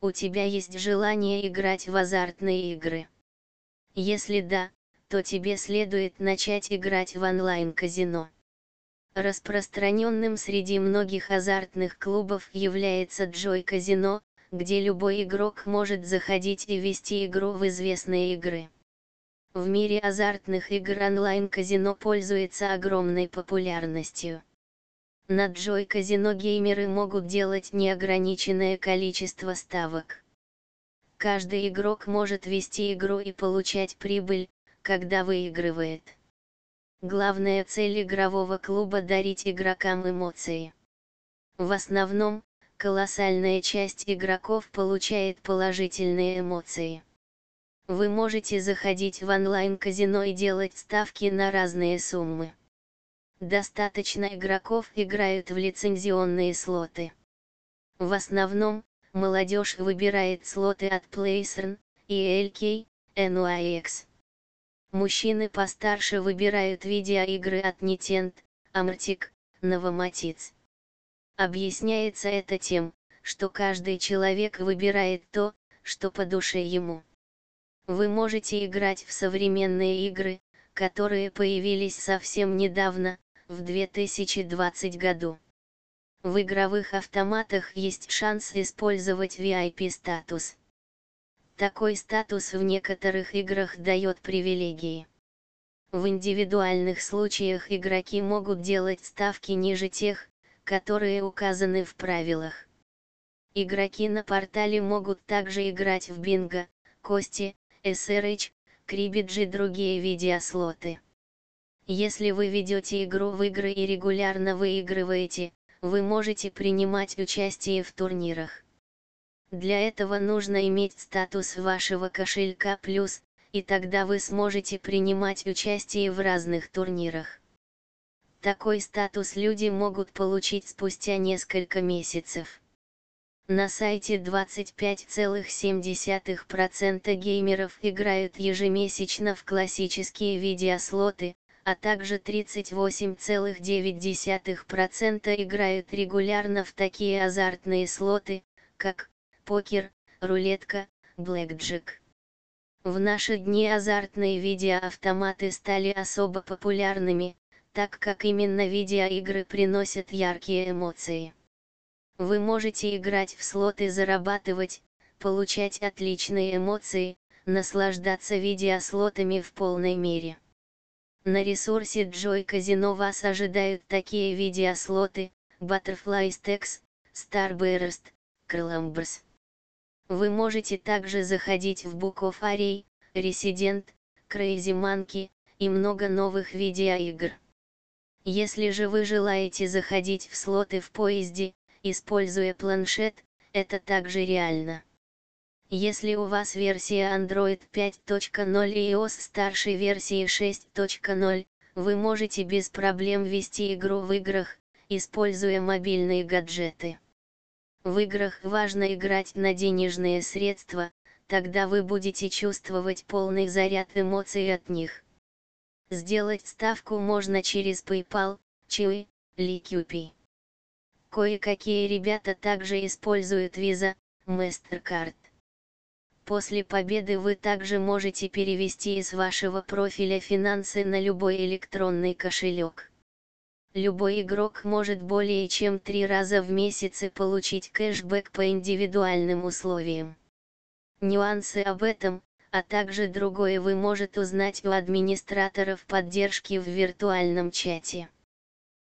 у тебя есть желание играть в азартные игры? Если да, то тебе следует начать играть в онлайн-казино. Распространенным среди многих азартных клубов является Joy Казино, где любой игрок может заходить и вести игру в известные игры. В мире азартных игр онлайн-казино пользуется огромной популярностью. На Joy Казино геймеры могут делать неограниченное количество ставок. Каждый игрок может вести игру и получать прибыль, когда выигрывает. Главная цель игрового клуба – дарить игрокам эмоции. В основном, колоссальная часть игроков получает положительные эмоции. Вы можете заходить в онлайн-казино и делать ставки на разные суммы. Достаточно игроков играют в лицензионные слоты. В основном, молодежь выбирает слоты от PlayStation, ELK, NYX. Мужчины постарше выбирают видеоигры от Nintendo, Amortic, Новоматиц. Объясняется это тем, что каждый человек выбирает то, что по душе ему. Вы можете играть в современные игры, которые появились совсем недавно, в 2020 году. В игровых автоматах есть шанс использовать VIP-статус. Такой статус в некоторых играх дает привилегии. В индивидуальных случаях игроки могут делать ставки ниже тех, которые указаны в правилах. Игроки на портале могут также играть в бинго, кости, SRH, крибиджи и другие видеослоты. Если вы ведете игру в игры и регулярно выигрываете, вы можете принимать участие в турнирах. Для этого нужно иметь статус вашего кошелька плюс, и тогда вы сможете принимать участие в разных турнирах. Такой статус люди могут получить спустя несколько месяцев. На сайте 25,7% геймеров играют ежемесячно в классические видеослоты, а также 38,9% играют регулярно в такие азартные слоты, как покер, рулетка, блэкджек. В наши дни азартные видеоавтоматы стали особо популярными, так как именно видеоигры приносят яркие эмоции. Вы можете играть в слот и зарабатывать, получать отличные эмоции, наслаждаться видеослотами в полной мере. На ресурсе Joy Casino вас ожидают такие видеослоты, Butterfly Stacks, Starburst, Columbus. Вы можете также заходить в Book of Array, Resident, Crazy Monkey, и много новых видеоигр. Если же вы желаете заходить в слоты в поезде, используя планшет, это также реально. Если у вас версия Android 5.0 и iOS старшей версии 6.0, вы можете без проблем вести игру в играх, используя мобильные гаджеты. В играх важно играть на денежные средства, тогда вы будете чувствовать полный заряд эмоций от них. Сделать ставку можно через PayPal, Chewy, LiQP. Кое-какие ребята также используют Visa, MasterCard. После победы вы также можете перевести из вашего профиля финансы на любой электронный кошелек. Любой игрок может более чем три раза в месяц получить кэшбэк по индивидуальным условиям. Нюансы об этом, а также другое вы можете узнать у администраторов поддержки в виртуальном чате.